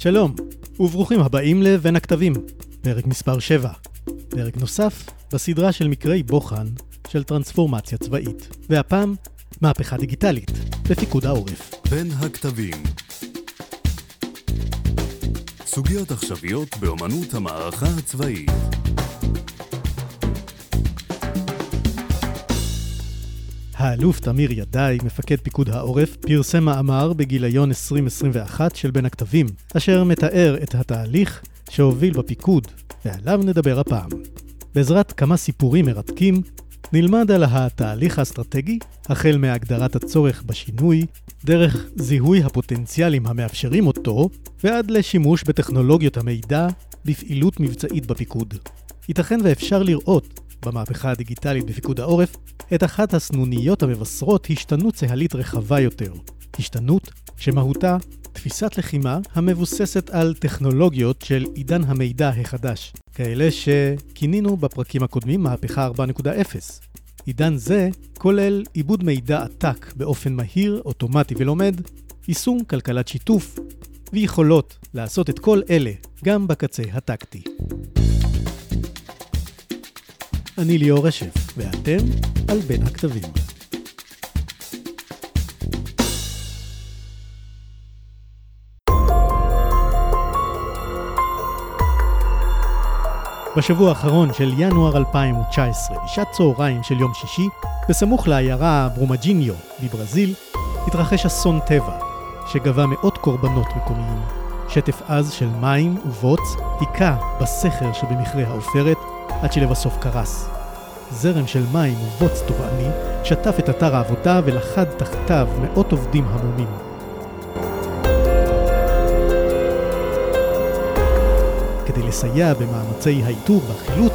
שלום, וברוכים הבאים ל"בין הכתבים", פרק מספר 7. פרק נוסף בסדרה של מקרי בוחן של טרנספורמציה צבאית. והפעם, מהפכה דיגיטלית בפיקוד העורף. בין הכתבים סוגיות עכשוויות באמנות המערכה הצבאית האלוף תמיר ידעי, מפקד פיקוד העורף, פרסם מאמר בגיליון 2021 של בין הכתבים, אשר מתאר את התהליך שהוביל בפיקוד, ועליו נדבר הפעם. בעזרת כמה סיפורים מרתקים, נלמד על התהליך האסטרטגי, החל מהגדרת הצורך בשינוי, דרך זיהוי הפוטנציאלים המאפשרים אותו, ועד לשימוש בטכנולוגיות המידע בפעילות מבצעית בפיקוד. ייתכן ואפשר לראות במהפכה הדיגיטלית בפיקוד העורף את אחת הסנוניות המבשרות השתנות צהלית רחבה יותר. השתנות שמהותה תפיסת לחימה המבוססת על טכנולוגיות של עידן המידע החדש, כאלה שכינינו בפרקים הקודמים מהפכה 4.0. עידן זה כולל עיבוד מידע עתק באופן מהיר, אוטומטי ולומד, יישום כלכלת שיתוף, ויכולות לעשות את כל אלה גם בקצה הטקטי. אני ליאור רשף, ואתם על בין הכתבים. בשבוע האחרון של ינואר 2019, בשעת צהריים של יום שישי, בסמוך לעיירה ברומג'יניו בברזיל, התרחש אסון טבע, שגבה מאות קורבנות מקומיים. שטף עז של מים ובוץ היכה בסכר שבמכרה העופרת, עד שלבסוף קרס. זרם של מים ובוץ טובעני שטף את אתר העבודה ולכד תחתיו מאות עובדים המומים. כדי לסייע במאמצי האיתור והחילוץ,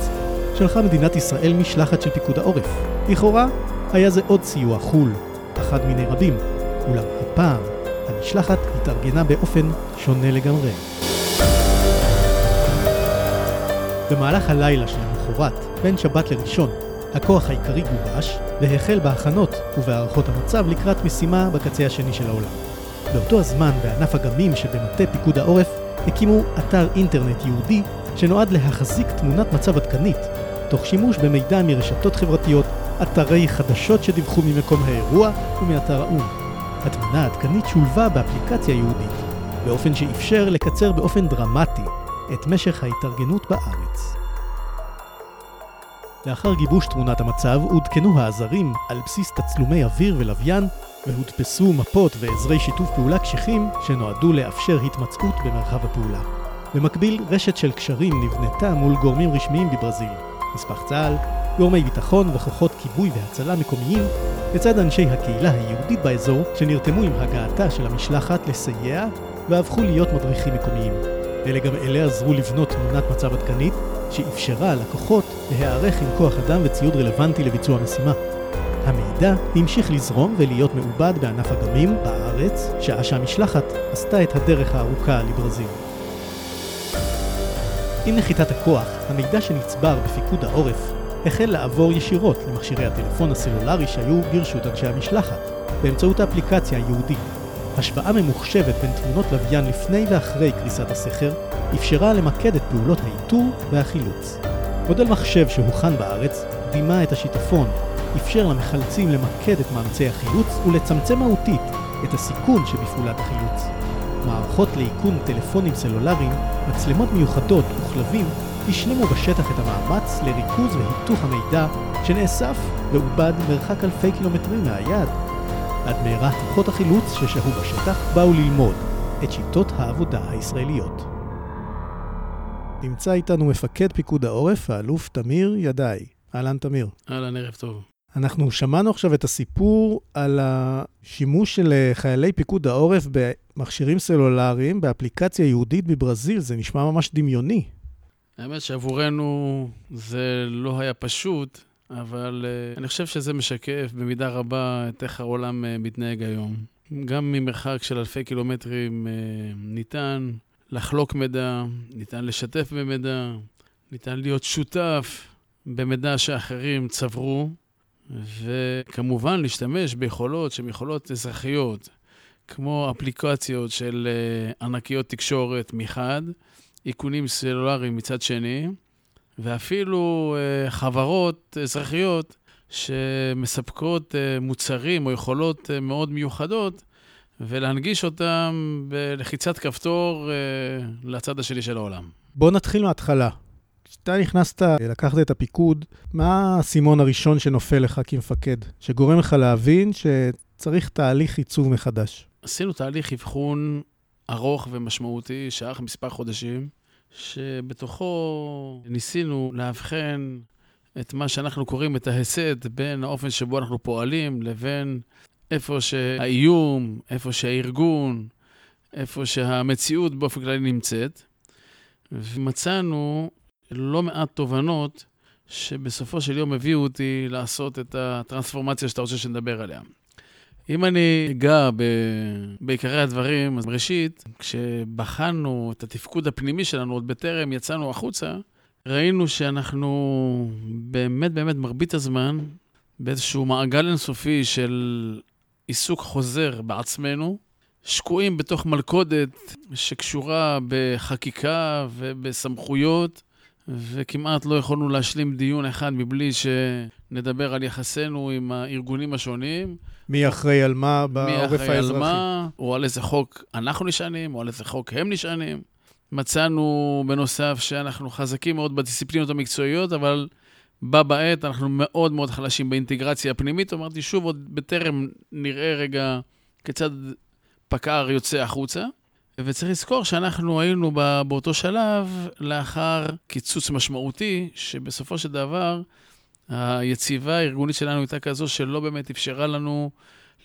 שלחה מדינת ישראל משלחת של פיקוד העורף. לכאורה, היה זה עוד סיוע חו"ל, אחד מיני רבים, אולם הפעם המשלחת התארגנה באופן שונה לגמרי. במהלך הלילה של המחרת, בין שבת לראשון, הכוח העיקרי גובש, והחל בהכנות ובהערכות המצב לקראת משימה בקצה השני של העולם. באותו הזמן, בענף אגמים שבמטה פיקוד העורף, הקימו אתר אינטרנט ייעודי שנועד להחזיק תמונת מצב עדכנית, תוך שימוש במידע מרשתות חברתיות, אתרי חדשות שדיווחו ממקום האירוע ומאתר האו"ם. התמונה העדכנית שולבה באפליקציה ייעודית, באופן שאפשר לקצר באופן דרמטי את משך ההתארגנות בארץ. לאחר גיבוש תמונת המצב, עודכנו העזרים על בסיס תצלומי אוויר ולוויין, והודפסו מפות ועזרי שיתוף פעולה קשיחים שנועדו לאפשר התמצאות במרחב הפעולה. במקביל, רשת של קשרים נבנתה מול גורמים רשמיים בברזיל, נספח צה"ל, גורמי ביטחון וכוחות כיבוי והצלה מקומיים, לצד אנשי הקהילה היהודית באזור, שנרתמו עם הגעתה של המשלחת לסייע, והפכו להיות מדריכים מקומיים. אלה גם אלה עזרו לבנות תמונת מצב עדכנית, שאפשרה לכוחות להיערך עם כוח אדם וציוד רלוונטי לביצוע המשימה. המידע המשיך לזרום ולהיות מעובד בענף אגמים בארץ, שעה שהמשלחת עשתה את הדרך הארוכה לברזיל. עם נחיתת הכוח, המידע שנצבר בפיקוד העורף החל לעבור ישירות למכשירי הטלפון הסלולרי שהיו ברשות אנשי המשלחת, באמצעות האפליקציה הייעודית. השוואה ממוחשבת בין תמונות לוויין לפני ואחרי קריסת הסכר, אפשרה למקד את פעולות האיתור והחילוץ. מודל מחשב שהוכן בארץ, דימה את השיטפון, אפשר למחלצים למקד את מאמצי החילוץ ולצמצם מהותית את הסיכון שבפעולת החילוץ. מערכות לאיכון טלפונים סלולריים, מצלמות מיוחדות וכלבים השלימו בשטח את המאמץ לריכוז והיתוך המידע שנאסף ועובד מרחק אלפי קילומטרים מהיעד. עד מהרה כוחות החילוץ ששהו בשטח באו ללמוד את שיטות העבודה הישראליות. נמצא איתנו מפקד פיקוד העורף, האלוף תמיר ידעי. אהלן תמיר. אהלן, ערב טוב. אנחנו שמענו עכשיו את הסיפור על השימוש של אה, חיילי פיקוד העורף במכשירים סלולריים באפליקציה יהודית בברזיל, זה נשמע ממש דמיוני. האמת שעבורנו זה לא היה פשוט, אבל uh, אני חושב שזה משקף במידה רבה את איך העולם uh, מתנהג היום. גם ממרחק של אלפי קילומטרים uh, ניתן לחלוק מידע, ניתן לשתף במידע, ניתן להיות שותף במידע שאחרים צברו, וכמובן להשתמש ביכולות שהן יכולות אזרחיות, כמו אפליקציות של אה, ענקיות תקשורת מחד, איכונים סלולריים מצד שני, ואפילו אה, חברות אזרחיות שמספקות אה, מוצרים או יכולות מאוד מיוחדות, ולהנגיש אותם בלחיצת כפתור לצד השני של העולם. בוא נתחיל מההתחלה. כשאתה נכנסת, לקחת את הפיקוד, מה האסימון הראשון שנופל לך כמפקד, שגורם לך להבין שצריך תהליך עיצוב מחדש? עשינו תהליך אבחון ארוך ומשמעותי, שארך מספר חודשים, שבתוכו ניסינו לאבחן את מה שאנחנו קוראים את ההסד בין האופן שבו אנחנו פועלים לבין איפה שהאיום, איפה שהארגון, איפה שהמציאות באופן כללי נמצאת. ומצאנו לא מעט תובנות שבסופו של יום הביאו אותי לעשות את הטרנספורמציה שאתה רוצה שנדבר עליה. אם אני אגע ב... בעיקרי הדברים, אז ראשית, כשבחנו את התפקוד הפנימי שלנו עוד בטרם יצאנו החוצה, ראינו שאנחנו באמת באמת מרבית הזמן באיזשהו מעגל אינסופי של עיסוק חוזר בעצמנו, שקועים בתוך מלכודת שקשורה בחקיקה ובסמכויות, וכמעט לא יכולנו להשלים דיון אחד מבלי שנדבר על יחסינו עם הארגונים השונים. מי אחראי על מה בעורף האזרחי? מי אחראי על מה, או על איזה חוק אנחנו נשענים, או על איזה חוק הם נשענים. מצאנו בנוסף שאנחנו חזקים מאוד בדיסציפלינות המקצועיות, אבל בה בעת אנחנו מאוד מאוד חלשים באינטגרציה הפנימית. אמרתי, שוב, עוד בטרם נראה רגע כיצד פקער יוצא החוצה. וצריך לזכור שאנחנו היינו באותו שלב לאחר קיצוץ משמעותי, שבסופו של דבר היציבה הארגונית שלנו הייתה כזו שלא באמת אפשרה לנו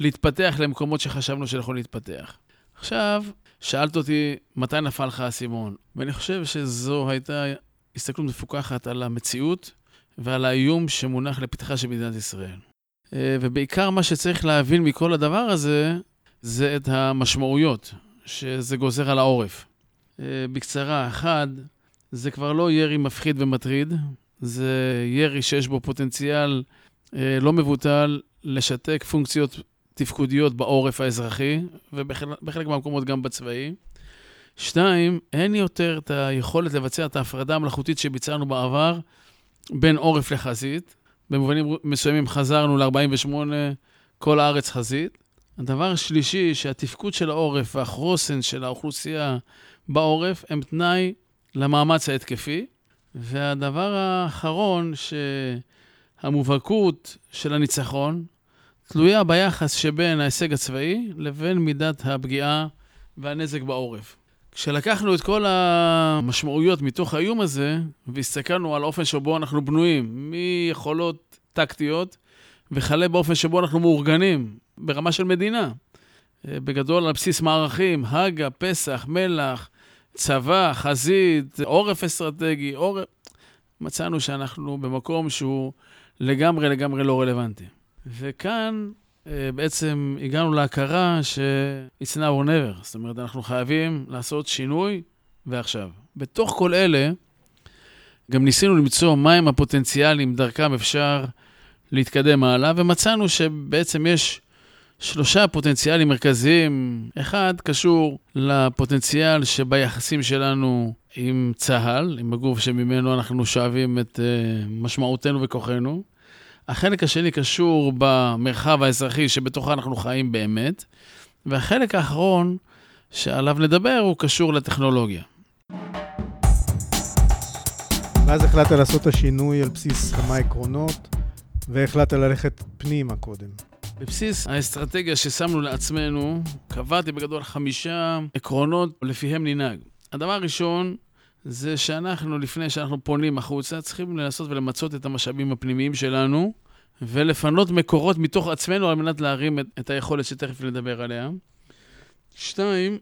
להתפתח למקומות שחשבנו שאנחנו להתפתח. עכשיו, שאלת אותי, מתי נפל לך האסימון? ואני חושב שזו הייתה הסתכלות מפוקחת על המציאות ועל האיום שמונח לפתחה של מדינת ישראל. אה, ובעיקר מה שצריך להבין מכל הדבר הזה, זה את המשמעויות שזה גוזר על העורף. אה, בקצרה, אחד, זה כבר לא ירי מפחיד ומטריד, זה ירי שיש בו פוטנציאל אה, לא מבוטל לשתק פונקציות תפקודיות בעורף האזרחי, ובחלק מהמקומות גם בצבאי. שתיים, אין יותר את היכולת לבצע את ההפרדה המלאכותית שביצענו בעבר בין עורף לחזית. במובנים מסוימים חזרנו ל-48, כל הארץ חזית. הדבר השלישי, שהתפקוד של העורף והחוסן של האוכלוסייה בעורף הם תנאי למאמץ ההתקפי. והדבר האחרון, שהמובהקות של הניצחון תלויה ביחס שבין ההישג הצבאי לבין מידת הפגיעה והנזק בעורף. כשלקחנו את כל המשמעויות מתוך האיום הזה, והסתכלנו על האופן שבו אנחנו בנויים, מיכולות טקטיות, וכלה באופן שבו אנחנו מאורגנים ברמה של מדינה. אה, בגדול על בסיס מערכים, הג"א, פסח, מלח, צבא, חזית, עורף אסטרטגי, עורף... מצאנו שאנחנו במקום שהוא לגמרי לגמרי לא רלוונטי. וכאן אה, בעצם הגענו להכרה ש-it's now or never. זאת אומרת, אנחנו חייבים לעשות שינוי ועכשיו. בתוך כל אלה, גם ניסינו למצוא מהם הפוטנציאלים דרכם אפשר להתקדם הלאה, ומצאנו שבעצם יש שלושה פוטנציאלים מרכזיים. אחד קשור לפוטנציאל שביחסים שלנו עם צה"ל, עם הגוף שממנו אנחנו שואבים את uh, משמעותנו וכוחנו. החלק השני קשור במרחב האזרחי שבתוכו אנחנו חיים באמת. והחלק האחרון שעליו נדבר הוא קשור לטכנולוגיה. ואז החלטת לעשות את השינוי על בסיס כמה עקרונות, והחלטת ללכת פנימה קודם. בבסיס האסטרטגיה ששמנו לעצמנו, קבעתי בגדול חמישה עקרונות לפיהם ננהג. הדבר הראשון זה שאנחנו, לפני שאנחנו פונים החוצה, צריכים לנסות ולמצות את המשאבים הפנימיים שלנו, ולפנות מקורות מתוך עצמנו על מנת להרים את, את היכולת שתכף נדבר עליה. שתיים,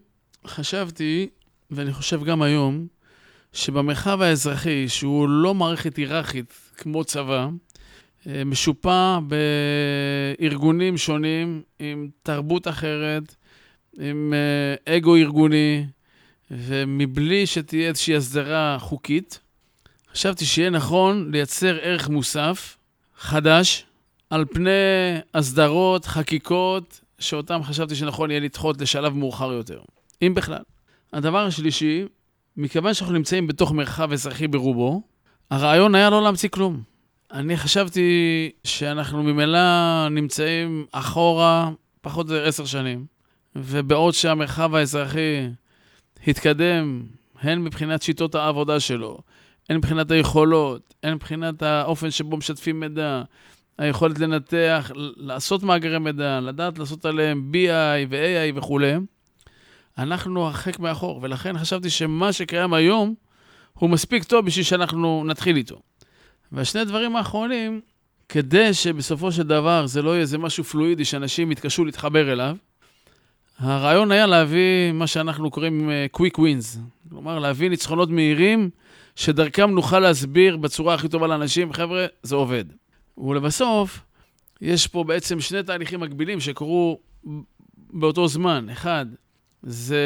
חשבתי, ואני חושב גם היום, שבמרחב האזרחי, שהוא לא מערכת היררכית כמו צבא, משופע בארגונים שונים, עם תרבות אחרת, עם אה, אגו ארגוני, ומבלי שתהיה איזושהי הסדרה חוקית, חשבתי שיהיה נכון לייצר ערך מוסף חדש על פני הסדרות, חקיקות שאותם חשבתי שנכון יהיה לדחות לשלב מאוחר יותר, אם בכלל. הדבר השלישי, מכיוון שאנחנו נמצאים בתוך מרחב אזרחי ברובו, הרעיון היה לא להמציא כלום. אני חשבתי שאנחנו ממילא נמצאים אחורה פחות או עשר שנים, ובעוד שהמרחב האזרחי התקדם, הן מבחינת שיטות העבודה שלו, הן מבחינת היכולות, הן מבחינת האופן שבו משתפים מידע, היכולת לנתח, לעשות מאגרי מידע, לדעת לעשות עליהם BI ו-AI וכולי, אנחנו הרחק מאחור, ולכן חשבתי שמה שקיים היום הוא מספיק טוב בשביל שאנחנו נתחיל איתו. והשני דברים האחרונים, כדי שבסופו של דבר זה לא יהיה איזה משהו פלואידי שאנשים יתקשו להתחבר אליו, הרעיון היה להביא מה שאנחנו קוראים uh, quick wins, כלומר להביא ניצחונות מהירים, שדרכם נוכל להסביר בצורה הכי טובה לאנשים, חבר'ה, זה עובד. ולבסוף, יש פה בעצם שני תהליכים מקבילים שקרו באותו זמן. אחד, זה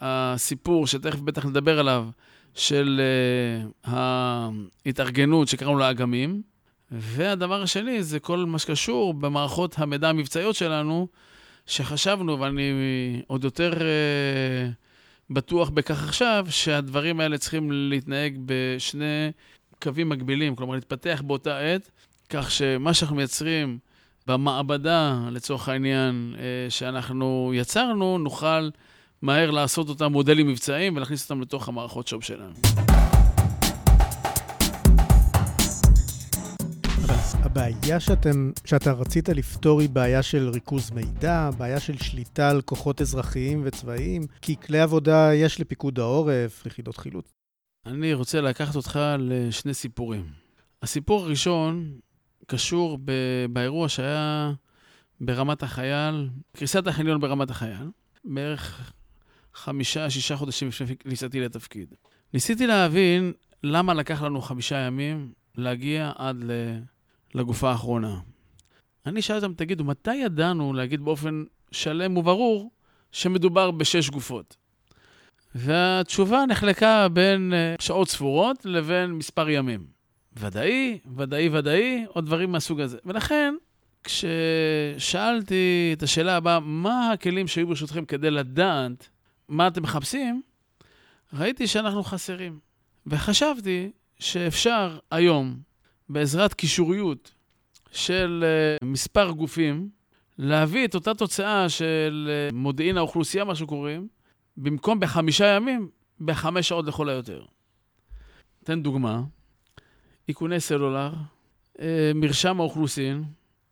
הסיפור שתכף בטח נדבר עליו, של uh, ההתארגנות שקראנו לה אגמים. והדבר השני זה כל מה שקשור במערכות המידע המבצעיות שלנו, שחשבנו, ואני עוד יותר uh, בטוח בכך עכשיו, שהדברים האלה צריכים להתנהג בשני קווים מקבילים, כלומר להתפתח באותה עת, כך שמה שאנחנו מייצרים במעבדה, לצורך העניין, uh, שאנחנו יצרנו, נוכל מהר לעשות אותם מודלים מבצעיים ולהכניס אותם לתוך המערכות שוב שלנו. הבעיה שאתם, שאתה רצית לפתור היא בעיה של ריכוז מידע, בעיה של שליטה על כוחות אזרחיים וצבאיים, כי כלי עבודה יש לפיקוד העורף, יחידות חילוץ. אני רוצה לקחת אותך לשני סיפורים. הסיפור הראשון קשור ב- באירוע שהיה ברמת החייל, קריסת החניון ברמת החייל, בערך חמישה, שישה חודשים לפני כניסתי לתפקיד. ניסיתי להבין למה לקח לנו חמישה ימים להגיע עד. לגופה האחרונה. אני שאלתי אותם, תגידו, מתי ידענו להגיד באופן שלם וברור שמדובר בשש גופות? והתשובה נחלקה בין אה, שעות ספורות לבין מספר ימים. ודאי, ודאי, ודאי, או דברים מהסוג הזה. ולכן, כששאלתי את השאלה הבאה, מה הכלים שהיו ברשותכם כדי לדעת מה אתם מחפשים, ראיתי שאנחנו חסרים. וחשבתי שאפשר היום בעזרת קישוריות של uh, מספר גופים, להביא את אותה תוצאה של uh, מודיעין האוכלוסייה, מה שקוראים, במקום בחמישה ימים, בחמש שעות לכל היותר. אתן דוגמה, איכוני סלולר, uh, מרשם האוכלוסין,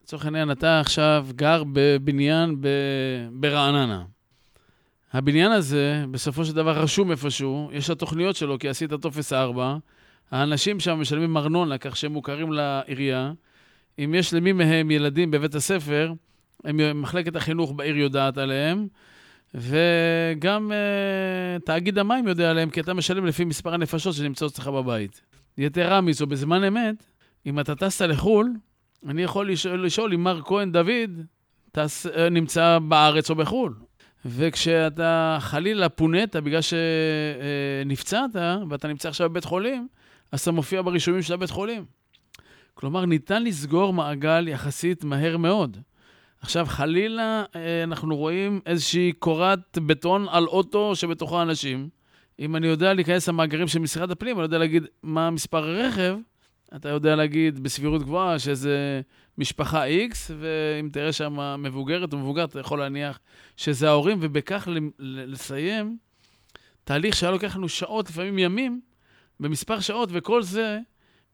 לצורך העניין, אתה עכשיו גר בבניין. ברעננה. הבניין הזה, בסופו של דבר רשום איפשהו, יש התוכניות שלו, כי עשית טופס 4, האנשים שם משלמים ארנונה, כך שהם מוכרים לעירייה. אם יש למי מהם ילדים בבית הספר, הם, מחלקת החינוך בעיר יודעת עליהם, וגם uh, תאגיד המים יודע עליהם, כי אתה משלם לפי מספר הנפשות שנמצאות אצלך בבית. יתרה מזו, בזמן אמת, אם אתה טסת לחו"ל, אני יכול לשאול, לשאול אם מר כהן דוד טס, אה, נמצא בארץ או בחו"ל. וכשאתה חלילה פונית בגלל שנפצעת, ואתה נמצא עכשיו בבית חולים, אז אתה מופיע ברישומים של הבית חולים. כלומר, ניתן לסגור מעגל יחסית מהר מאוד. עכשיו, חלילה, אה, אנחנו רואים איזושהי קורת בטון על אוטו שבתוכו אנשים. אם אני יודע להיכנס למאגרים של משרד הפנים, אני יודע להגיד מה מספר הרכב, אתה יודע להגיד בסבירות גבוהה שזה משפחה X, ואם תראה שם מבוגרת או מבוגר, אתה יכול להניח שזה ההורים, ובכך לסיים תהליך שהיה לוקח לנו שעות, לפעמים ימים, במספר שעות, וכל זה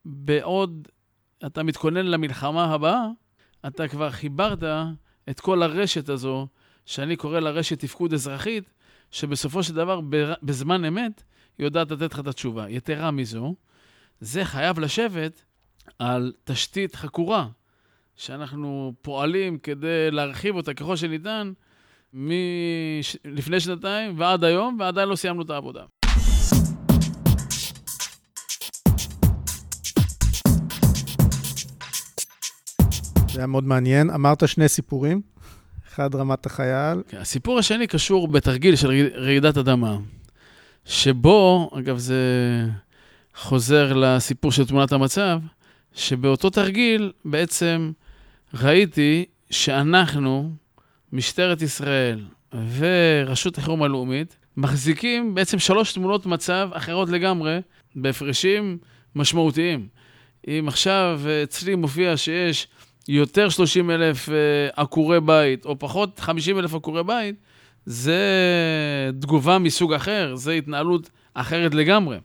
בעוד אתה מתכונן למלחמה הבאה, אתה כבר חיברת את כל הרשת הזו, שאני קורא לה רשת תפקוד אזרחית, שבסופו של דבר, בזמן אמת, היא יודעת לתת לך את התשובה. יתרה מזו, זה חייב לשבת על תשתית חקורה, שאנחנו פועלים כדי להרחיב אותה ככל שניתן, מלפני שנתיים ועד היום, ועדיין לא סיימנו את העבודה. זה היה מאוד מעניין. אמרת שני סיפורים, אחד רמת החייל. כן, הסיפור השני קשור בתרגיל של רעידת אדמה, שבו, אגב, זה חוזר לסיפור של תמונת המצב, שבאותו תרגיל בעצם ראיתי שאנחנו משטרת ישראל ורשות החירום הלאומית מחזיקים בעצם שלוש תמונות מצב אחרות לגמרי, בהפרשים משמעותיים. אם עכשיו אצלי מופיע שיש יותר 30 אלף אה, עקורי בית, או פחות 50 אלף עקורי בית, זה תגובה מסוג אחר, זה התנהלות אחרת לגמרי.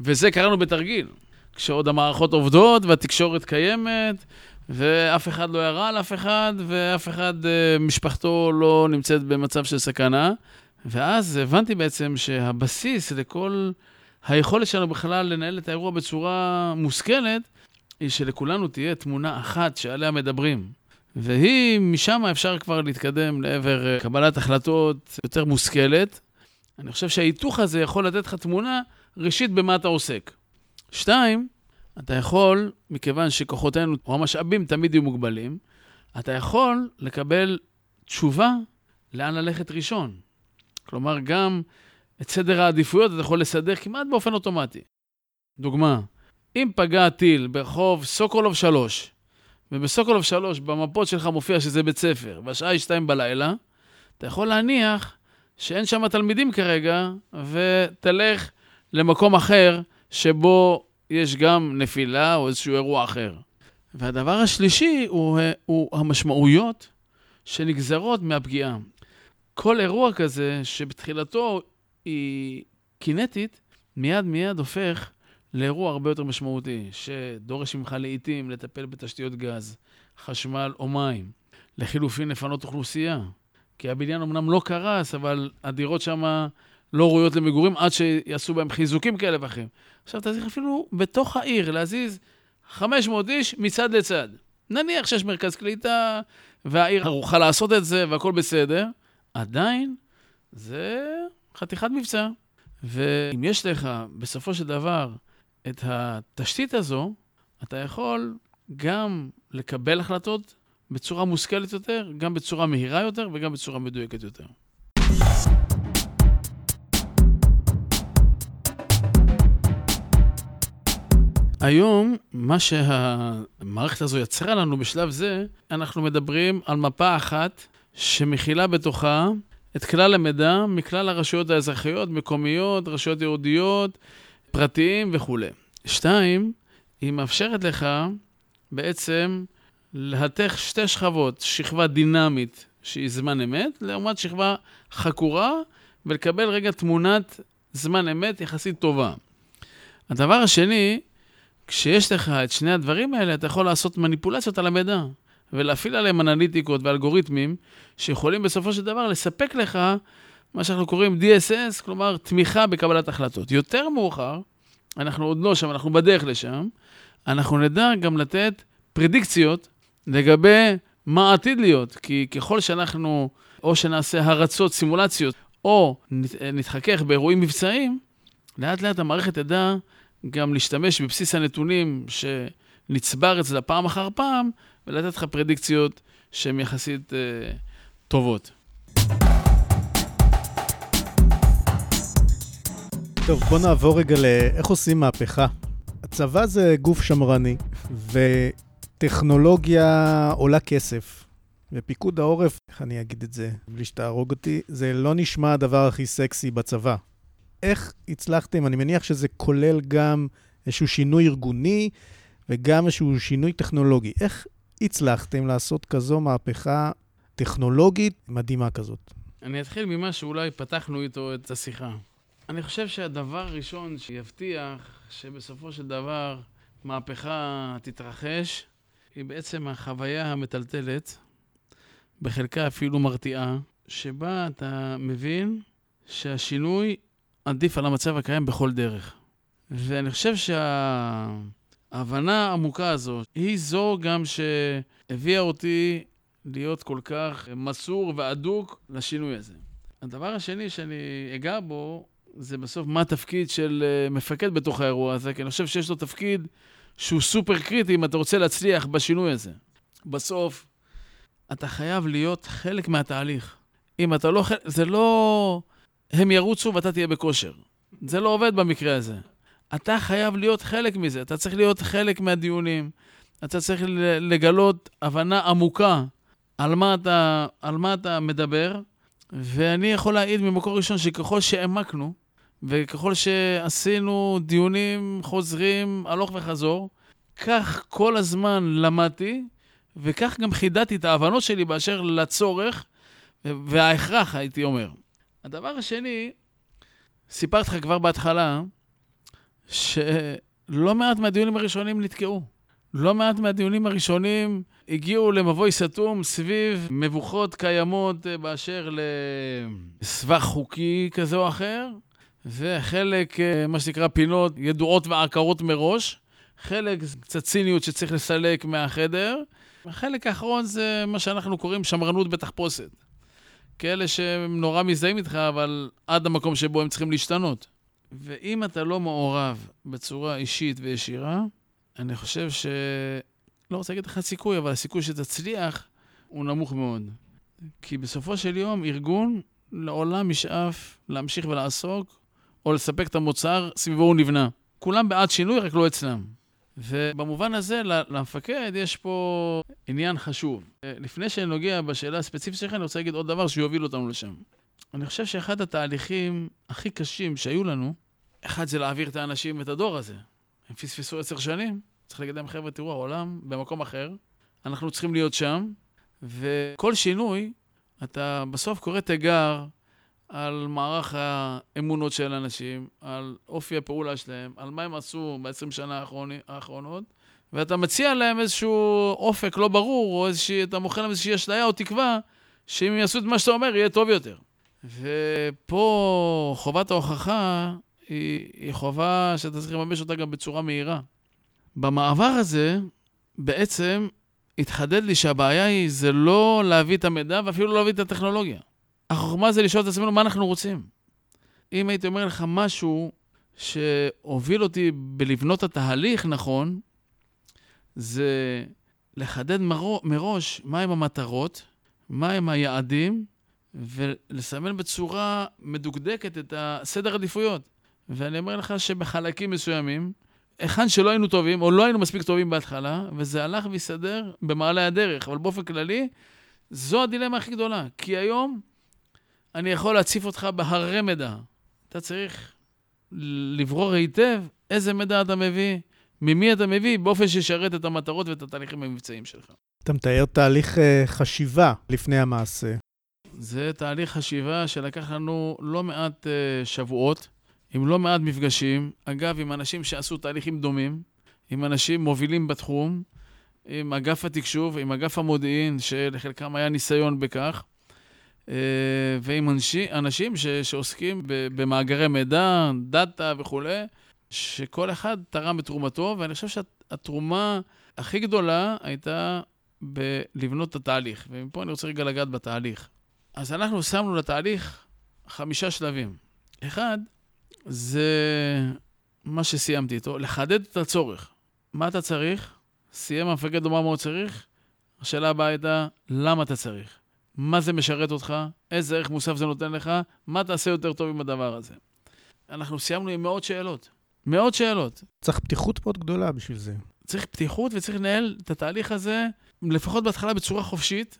וזה קראנו בתרגיל, כשעוד המערכות עובדות והתקשורת קיימת, ואף אחד לא ירה על אף אחד, ואף אחד, אה, משפחתו לא נמצאת במצב של סכנה. ואז הבנתי בעצם שהבסיס לכל היכולת שלנו בכלל לנהל את האירוע בצורה מושכלת, היא שלכולנו תהיה תמונה אחת שעליה מדברים. והיא, משם אפשר כבר להתקדם לעבר אה, קבלת החלטות יותר מושכלת. אני חושב שההיתוך הזה יכול לתת לך תמונה, ראשית, במה אתה עוסק. שתיים, אתה יכול, מכיוון שכוחותינו או המשאבים תמיד יהיו מוגבלים, אתה יכול לקבל תשובה לאן ללכת ראשון. כלומר, גם את סדר העדיפויות אתה יכול לסדר כמעט באופן אוטומטי. דוגמה, אם פגע טיל ברחוב סוקולוב 3, ובסוקולוב 3 במפות שלך מופיע שזה בית ספר, והשעה היא 2 בלילה, אתה יכול להניח שאין שם תלמידים כרגע, ותלך למקום אחר שבו יש גם נפילה או איזשהו אירוע אחר. והדבר השלישי הוא, הוא המשמעויות שנגזרות מהפגיעה. כל אירוע כזה שבתחילתו היא קינטית, מיד מיד הופך לאירוע הרבה יותר משמעותי, שדורש ממך לעיתים לטפל בתשתיות גז, חשמל או מים, לחילופין לפנות אוכלוסייה. כי הבניין אמנם לא קרס, אבל הדירות שם לא ראויות למגורים עד שיעשו בהם חיזוקים כאלה ואחרים. עכשיו, אתה צריך אפילו בתוך העיר להזיז 500 איש מצד לצד. נניח שיש מרכז קליטה, והעיר ערוכה לעשות את זה והכול בסדר, עדיין זה חתיכת מבצע. ואם יש לך בסופו של דבר את התשתית הזו, אתה יכול גם לקבל החלטות בצורה מושכלת יותר, גם בצורה מהירה יותר וגם בצורה מדויקת יותר. היום, מה שהמערכת הזו יצרה לנו בשלב זה, אנחנו מדברים על מפה אחת שמכילה בתוכה את כלל המידע מכלל הרשויות האזרחיות, מקומיות, רשויות יהודיות, פרטיים וכולי. שתיים, היא מאפשרת לך בעצם להתך שתי שכבות, שכבה דינמית שהיא זמן אמת, לעומת שכבה חקורה, ולקבל רגע תמונת זמן אמת יחסית טובה. הדבר השני, כשיש לך את שני הדברים האלה, אתה יכול לעשות מניפולציות על המידע, ולהפעיל עליהם אנליטיקות ואלגוריתמים, שיכולים בסופו של דבר לספק לך מה שאנחנו קוראים DSS, כלומר תמיכה בקבלת החלטות. יותר מאוחר, אנחנו עוד לא שם, אנחנו בדרך לשם, אנחנו נדע גם לתת פרדיקציות לגבי מה עתיד להיות, כי ככל שאנחנו או שנעשה הרצות, סימולציות, או נתחכך באירועים מבצעיים, לאט לאט המערכת תדע גם להשתמש בבסיס הנתונים שנצבר אצלה פעם אחר פעם, ולתת לך פרדיקציות שהן יחסית אה, טובות. טוב, בוא נעבור רגע לאיך עושים מהפכה. הצבא זה גוף שמרני, וטכנולוגיה עולה כסף. ופיקוד העורף, איך אני אגיד את זה בלי שתהרוג אותי, זה לא נשמע הדבר הכי סקסי בצבא. איך הצלחתם, אני מניח שזה כולל גם איזשהו שינוי ארגוני וגם איזשהו שינוי טכנולוגי. איך הצלחתם לעשות כזו מהפכה טכנולוגית מדהימה כזאת? אני אתחיל ממה שאולי פתחנו איתו את השיחה. אני חושב שהדבר הראשון שיבטיח שבסופו של דבר מהפכה תתרחש, היא בעצם החוויה המטלטלת, בחלקה אפילו מרתיעה, שבה אתה מבין שהשינוי עדיף על המצב הקיים בכל דרך. ואני חושב שההבנה העמוקה הזו היא זו גם שהביאה אותי להיות כל כך מסור ואדוק לשינוי הזה. הדבר השני שאני אגע בו זה בסוף מה התפקיד של אה, מפקד בתוך האירוע הזה, כי אני חושב שיש לו תפקיד שהוא סופר קריטי אם אתה רוצה להצליח בשינוי הזה. בסוף, אתה חייב להיות חלק מהתהליך. אם אתה לא חלק, זה לא הם ירוצו ואתה תהיה בכושר. זה לא עובד במקרה הזה. אתה חייב להיות חלק מזה, אתה צריך להיות חלק מהדיונים, אתה צריך לגלות הבנה עמוקה על מה אתה, על מה אתה מדבר, ואני יכול להעיד ממקור ראשון שככל שהעמקנו, וככל שעשינו דיונים חוזרים הלוך וחזור, כך כל הזמן למדתי, וכך גם חידדתי את ההבנות שלי באשר לצורך וההכרח, הייתי אומר. הדבר השני, סיפרתי לך כבר בהתחלה, שלא מעט מהדיונים הראשונים נתקעו. לא מעט מהדיונים הראשונים הגיעו למבוי סתום סביב מבוכות קיימות אה, באשר לסבך חוקי כזה או אחר, וחלק, אה, מה שנקרא, פינות ידועות ועקרות מראש, חלק קצת ציניות שצריך לסלק מהחדר, החלק האחרון זה מה שאנחנו קוראים שמרנות בתחפושת. כאלה שהם נורא מזדהים איתך, אבל עד המקום שבו הם צריכים להשתנות. ואם אתה לא מעורב בצורה אישית וישירה, אני חושב ש... לא רוצה להגיד לך סיכוי, אבל הסיכוי שתצליח הוא נמוך מאוד. כי בסופו של יום, ארגון לעולם ישאף להמשיך ולעסוק, או לספק את המוצר סביבו הוא נבנה. כולם בעד שינוי, רק לא אצלם. ובמובן הזה, למפקד יש פה עניין חשוב. לפני שאני נוגע בשאלה הספציפית שלך, אני רוצה להגיד עוד דבר שיוביל אותנו לשם. אני חושב שאחד התהליכים הכי קשים שהיו לנו, אחד זה להעביר את האנשים ואת הדור הזה. הם פספסו עשר שנים, צריך להגיד להם, חבר'ה, תראו, העולם במקום אחר, אנחנו צריכים להיות שם, וכל שינוי, אתה בסוף קורא תיגר על מערך האמונות של אנשים, על אופי הפעולה שלהם, על מה הם עשו ב-20 שנה האחרונות, ואתה מציע להם איזשהו אופק לא ברור, או איזושהי, אתה מוכר להם איזושהי אשליה או תקווה, שאם הם יעשו את מה שאתה אומר, יהיה טוב יותר. ופה חובת ההוכחה היא, היא חובה שאתה צריך לממש אותה גם בצורה מהירה. במעבר הזה, בעצם התחדד לי שהבעיה היא, זה לא להביא את המידע ואפילו לא להביא את הטכנולוגיה. החוכמה זה לשאול את עצמנו מה אנחנו רוצים. אם הייתי אומר לך משהו שהוביל אותי בלבנות התהליך נכון, זה לחדד מראש מהם המטרות, מהם היעדים, ולסמן בצורה מדוקדקת את הסדר עדיפויות. ואני אומר לך שבחלקים מסוימים, היכן שלא היינו טובים, או לא היינו מספיק טובים בהתחלה, וזה הלך והסתדר במעלה הדרך, אבל באופן כללי, זו הדילמה הכי גדולה. כי היום אני יכול להציף אותך בהררי מידע. אתה צריך לברור היטב איזה מידע אתה מביא, ממי אתה מביא, באופן שישרת את המטרות ואת התהליכים המבצעיים שלך. אתה מתאר תהליך uh, חשיבה לפני המעשה. זה תהליך חשיבה שלקח לנו לא מעט uh, שבועות, עם לא מעט מפגשים. אגב, עם אנשים שעשו תהליכים דומים, עם אנשים מובילים בתחום, עם אגף התקשוב, עם אגף המודיעין, שלחלקם היה ניסיון בכך. אה, ועם אנשי, אנשים ש, שעוסקים במאגרי מידע, דאטה וכולי, שכל אחד תרם את תרומתו, ואני חושב שהתרומה הכי גדולה הייתה בלבנות את התהליך. ומפה אני רוצה רגע לגעת בתהליך. אז אנחנו שמנו לתהליך חמישה שלבים. אחד, זה מה שסיימתי איתו, לחדד את הצורך. מה אתה צריך? סיים המפקד לומר מה הוא צריך? השאלה הבאה הייתה, למה אתה צריך? מה זה משרת אותך, איזה ערך מוסף זה נותן לך, מה תעשה יותר טוב עם הדבר הזה. אנחנו סיימנו עם מאות שאלות. מאות שאלות. צריך פתיחות מאוד גדולה בשביל זה. צריך פתיחות וצריך לנהל את התהליך הזה, לפחות בהתחלה בצורה חופשית,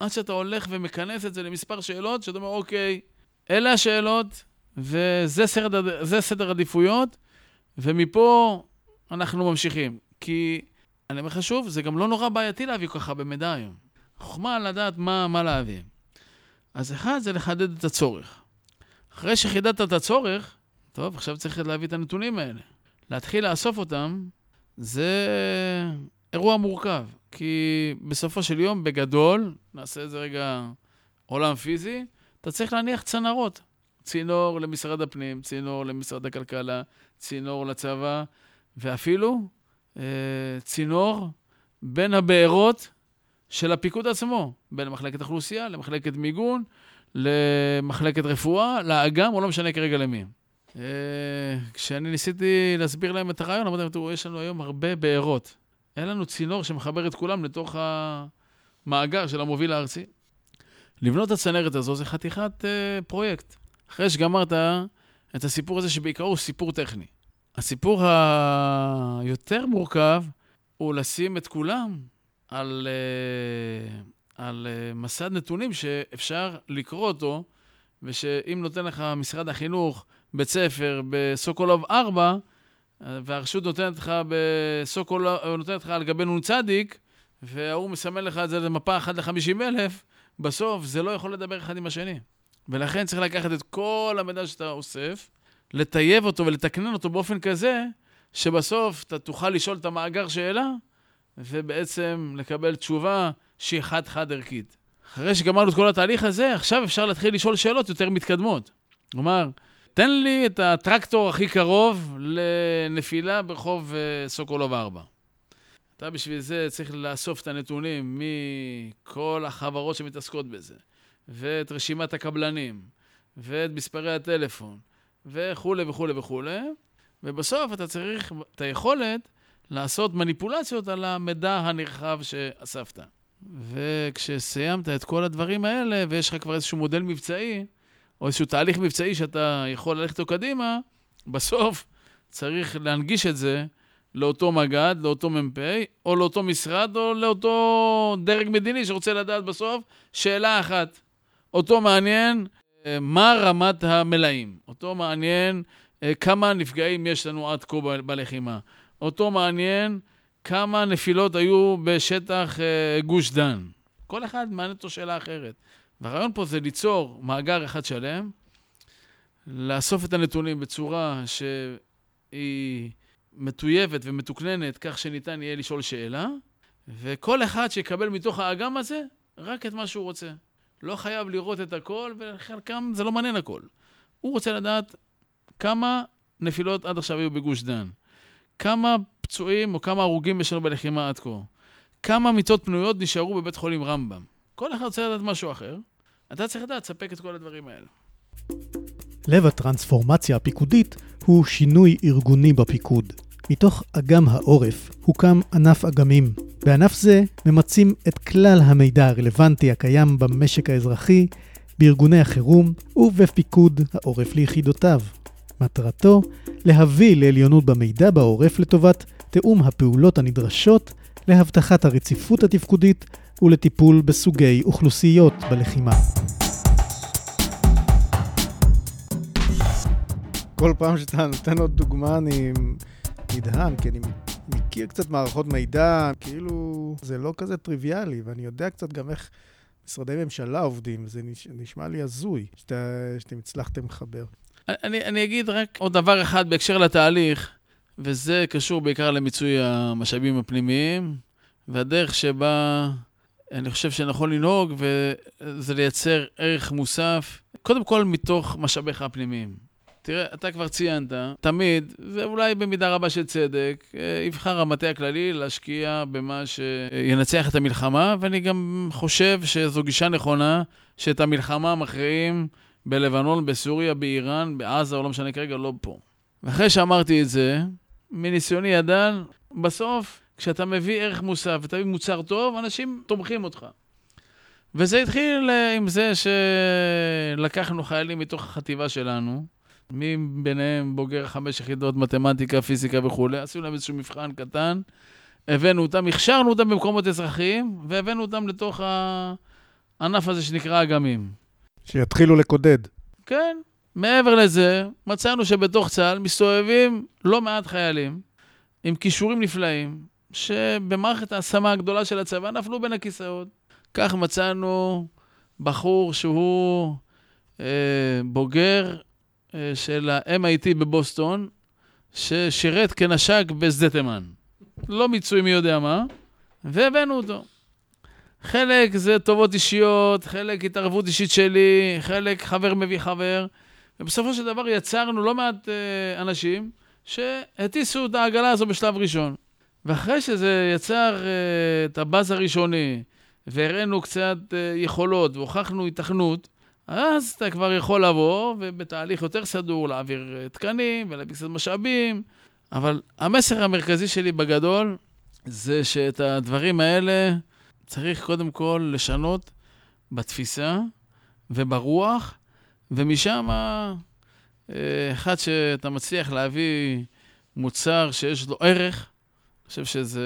עד שאתה הולך ומכנס את זה למספר שאלות, שאתה אומר, אוקיי, אלה השאלות, וזה סדר, סדר עדיפויות, ומפה אנחנו ממשיכים. כי, אני אומר לך שוב, זה גם לא נורא בעייתי להביא ככה במידע היום. חוכמה לדעת מה, מה להביא. אז אחד זה לחדד את הצורך. אחרי שחידדת את הצורך, טוב, עכשיו צריך להביא את הנתונים האלה. להתחיל לאסוף אותם, זה אירוע מורכב. כי בסופו של יום, בגדול, נעשה את זה רגע עולם פיזי, אתה צריך להניח צנרות. צינור למשרד הפנים, צינור למשרד הכלכלה, צינור לצבא, ואפילו אה, צינור בין הבארות של הפיקוד עצמו, בין מחלקת אוכלוסייה למחלקת מיגון, למחלקת רפואה, לאג"ם, או לא משנה כרגע למי. אה, כשאני ניסיתי להסביר להם את הרעיון, אמרתי להם, תראו, יש לנו היום הרבה בארות. אין לנו צינור שמחבר את כולם לתוך המאגר של המוביל הארצי. לבנות את הצנרת הזו זה חתיכת uh, פרויקט. אחרי שגמרת את הסיפור הזה, שבעיקרו הוא סיפור טכני. הסיפור היותר מורכב הוא לשים את כולם על, uh, על אה, מסד נתונים שאפשר לקרוא אותו, ושאם נותן לך משרד החינוך בית ספר בסוקולוב 4, והרשות נותנת לך בסוקולוב, נותנת לך על גבי נ"צ, וההוא מסמן לך את זה למפה 1 ל-50 אלף, בסוף זה לא יכול לדבר אחד עם השני. ולכן צריך לקחת את כל המידע שאתה אוסף, לטייב אותו ולתקנן אותו באופן כזה, שבסוף אתה תוכל לשאול את המאגר שאלה, ובעצם לקבל תשובה שהיא חד-חד ערכית. אחרי שגמרנו את כל התהליך הזה, עכשיו אפשר להתחיל לשאול שאלות יותר מתקדמות. כלומר, תן לי את הטרקטור הכי קרוב לנפילה ברחוב אה, סוקולוב 4. אתה בשביל זה צריך לאסוף את הנתונים מכל החברות שמתעסקות בזה, ואת רשימת הקבלנים, ואת מספרי הטלפון, וכולי וכולי וכולי, ובסוף אתה צריך את היכולת לעשות מניפולציות על המידע הנרחב שאספת. וכשסיימת את כל הדברים האלה, ויש לך כבר איזשהו מודל מבצעי, או איזשהו תהליך מבצעי שאתה יכול ללכת איתו קדימה, בסוף צריך להנגיש את זה לאותו מג"ד, לאותו מ"פ, או לאותו משרד, או לאותו דרג מדיני שרוצה לדעת בסוף שאלה אחת. אותו מעניין אה, מה רמת המלאים. אותו מעניין אה, כמה נפגעים יש לנו עד כה בלחימה. אותו מעניין כמה נפילות היו בשטח אה, גוש דן. כל אחד מעניין אותו שאלה אחרת. והרעיון פה זה ליצור מאגר אחד שלם, לאסוף את הנתונים בצורה שהיא מטויבת ומתוקננת, כך שניתן יהיה לשאול שאלה, וכל אחד שיקבל מתוך האגם הזה רק את מה שהוא רוצה. לא חייב לראות את הכל, וחלקם זה לא מעניין הכל. הוא רוצה לדעת כמה נפילות עד עכשיו היו בגוש דן, כמה פצועים או כמה הרוגים יש לנו בלחימה עד כה, כמה מיטות פנויות נשארו בבית חולים רמב"ם. כל אחד רוצה לדעת משהו אחר, אתה צריך לדעת לספק את כל הדברים האלה. לב הטרנספורמציה הפיקודית הוא שינוי ארגוני בפיקוד. מתוך אגם העורף הוקם ענף אגמים. בענף זה ממצים את כלל המידע הרלוונטי הקיים במשק האזרחי, בארגוני החירום ובפיקוד העורף ליחידותיו. מטרתו להביא לעליונות במידע בעורף לטובת תיאום הפעולות הנדרשות להבטחת הרציפות התפקודית ולטיפול בסוגי אוכלוסיות בלחימה. כל פעם שאתה נותן עוד דוגמה אני נדהם, כי אני מכיר קצת מערכות מידע, כאילו זה לא כזה טריוויאלי, ואני יודע קצת גם איך משרדי ממשלה עובדים, זה נשמע לי הזוי שאתם הצלחתם לחבר. אני, אני אגיד רק עוד דבר אחד בהקשר לתהליך, וזה קשור בעיקר למיצוי המשאבים הפנימיים, והדרך שבה אני חושב שנכון לנהוג, וזה לייצר ערך מוסף, קודם כל מתוך משאביך הפנימיים. תראה, אתה כבר ציינת, תמיד, ואולי במידה רבה של צדק, אה, יבחר המטה הכללי להשקיע במה שינצח את המלחמה, ואני גם חושב שזו גישה נכונה, שאת המלחמה מכריעים בלבנון, בסוריה, באיראן, בעזה, או לא משנה כרגע, לא פה. ואחרי שאמרתי את זה, מניסיוני ידן, בסוף, כשאתה מביא ערך מוסף ותביא מוצר טוב, אנשים תומכים אותך. וזה התחיל אה, עם זה שלקחנו חיילים מתוך החטיבה שלנו, מי ביניהם בוגר חמש יחידות מתמטיקה, פיזיקה וכולי, עשינו להם איזשהו מבחן קטן, הבאנו אותם, הכשרנו אותם במקומות אזרחיים, והבאנו אותם לתוך הענף הזה שנקרא אגמים. שיתחילו לקודד. כן. מעבר לזה, מצאנו שבתוך צה"ל מסתובבים לא מעט חיילים עם כישורים נפלאים, שבמערכת ההשמה הגדולה של הצבא נפלו בין הכיסאות. כך מצאנו בחור שהוא אה, בוגר אה, של ה-MIT בבוסטון, ששירת כנשק בשדה תימן. לא מיצוי מי יודע מה, והבאנו אותו. חלק זה טובות אישיות, חלק התערבות אישית שלי, חלק חבר מביא חבר, ובסופו של דבר יצרנו לא מעט אה, אנשים שהטיסו את העגלה הזו בשלב ראשון. ואחרי שזה יצר אה, את הבאז הראשוני, והראינו קצת אה, יכולות והוכחנו התכנות, אז אתה כבר יכול לבוא ובתהליך יותר סדור להעביר אה, תקנים ולהביא קצת משאבים, אבל המסר המרכזי שלי בגדול זה שאת הדברים האלה צריך קודם כל לשנות בתפיסה וברוח, ומשם, אה, אחד שאתה מצליח להביא מוצר שיש לו ערך, אני חושב שזה...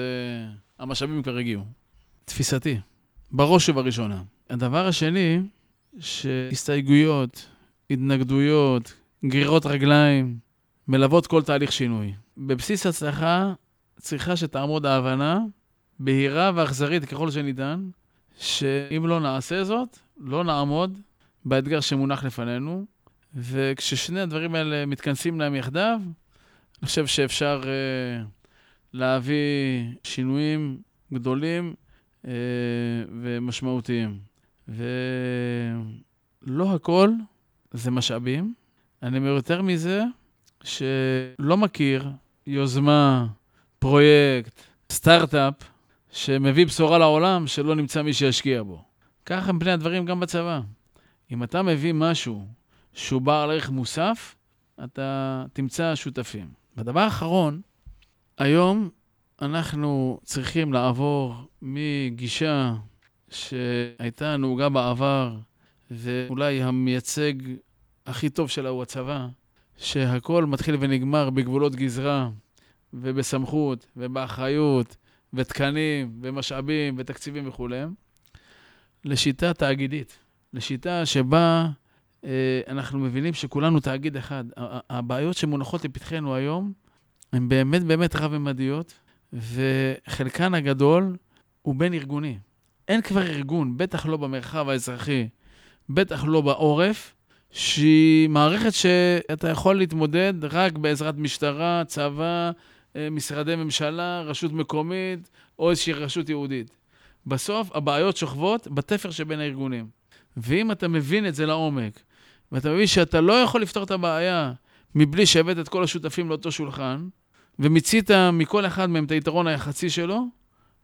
המשאבים כבר הגיעו. תפיסתי. בראש ובראשונה. הדבר השני, שהסתייגויות, התנגדויות, גרירות רגליים, מלוות כל תהליך שינוי. בבסיס הצלחה צריכה שתעמוד ההבנה, בהירה ואכזרית ככל שניתן, שאם לא נעשה זאת, לא נעמוד באתגר שמונח לפנינו, וכששני הדברים האלה מתכנסים להם יחדיו, אני חושב שאפשר uh, להביא שינויים גדולים uh, ומשמעותיים. ולא הכל זה משאבים. אני אומר יותר מזה, שלא מכיר יוזמה, פרויקט, סטארט-אפ, שמביא בשורה לעולם שלא נמצא מי שישקיע בו. ככה הם פני הדברים גם בצבא. אם אתה מביא משהו שהוא בעל ערך מוסף, אתה תמצא שותפים. והדבר האחרון, היום אנחנו צריכים לעבור מגישה שהייתה נהוגה בעבר, ואולי המייצג הכי טוב שלה הוא הצבא, שהכל מתחיל ונגמר בגבולות גזרה, ובסמכות, ובאחריות, ותקנים, ומשאבים, ותקציבים וכולי, לשיטה תאגידית, לשיטה שבה אה, אנחנו מבינים שכולנו תאגיד אחד. הבעיות שמונחות לפתחנו היום הן באמת באמת רב-ממדיות, וחלקן הגדול הוא בין-ארגוני. אין כבר ארגון, בטח לא במרחב האזרחי, בטח לא בעורף, שהיא מערכת שאתה יכול להתמודד רק בעזרת משטרה, צבא, משרדי ממשלה, רשות מקומית או איזושהי רשות יהודית. בסוף הבעיות שוכבות בתפר שבין הארגונים. ואם אתה מבין את זה לעומק, ואתה מבין שאתה לא יכול לפתור את הבעיה מבלי שהבאת את כל השותפים לאותו שולחן, ומיצית מכל אחד מהם את היתרון היחסי שלו,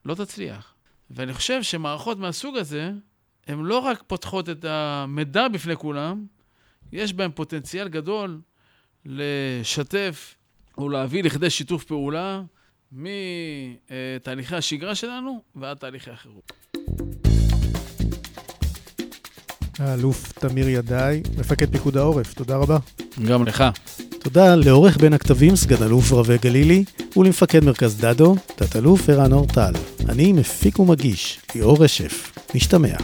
לא תצליח. ואני חושב שמערכות מהסוג הזה, הן לא רק פותחות את המידע בפני כולם, יש בהן פוטנציאל גדול לשתף או להביא לכדי שיתוף פעולה מתהליכי השגרה שלנו ועד תהליכי החירום. האלוף תמיר ידעי, מפקד פיקוד העורף, תודה רבה. גם לך. תודה לעורך בין הכתבים, סגן אלוף רבי גלילי, ולמפקד מרכז דדו, תת-אלוף ערן אורטל. אני מפיק ומגיש, ליאור רשף. משתמע.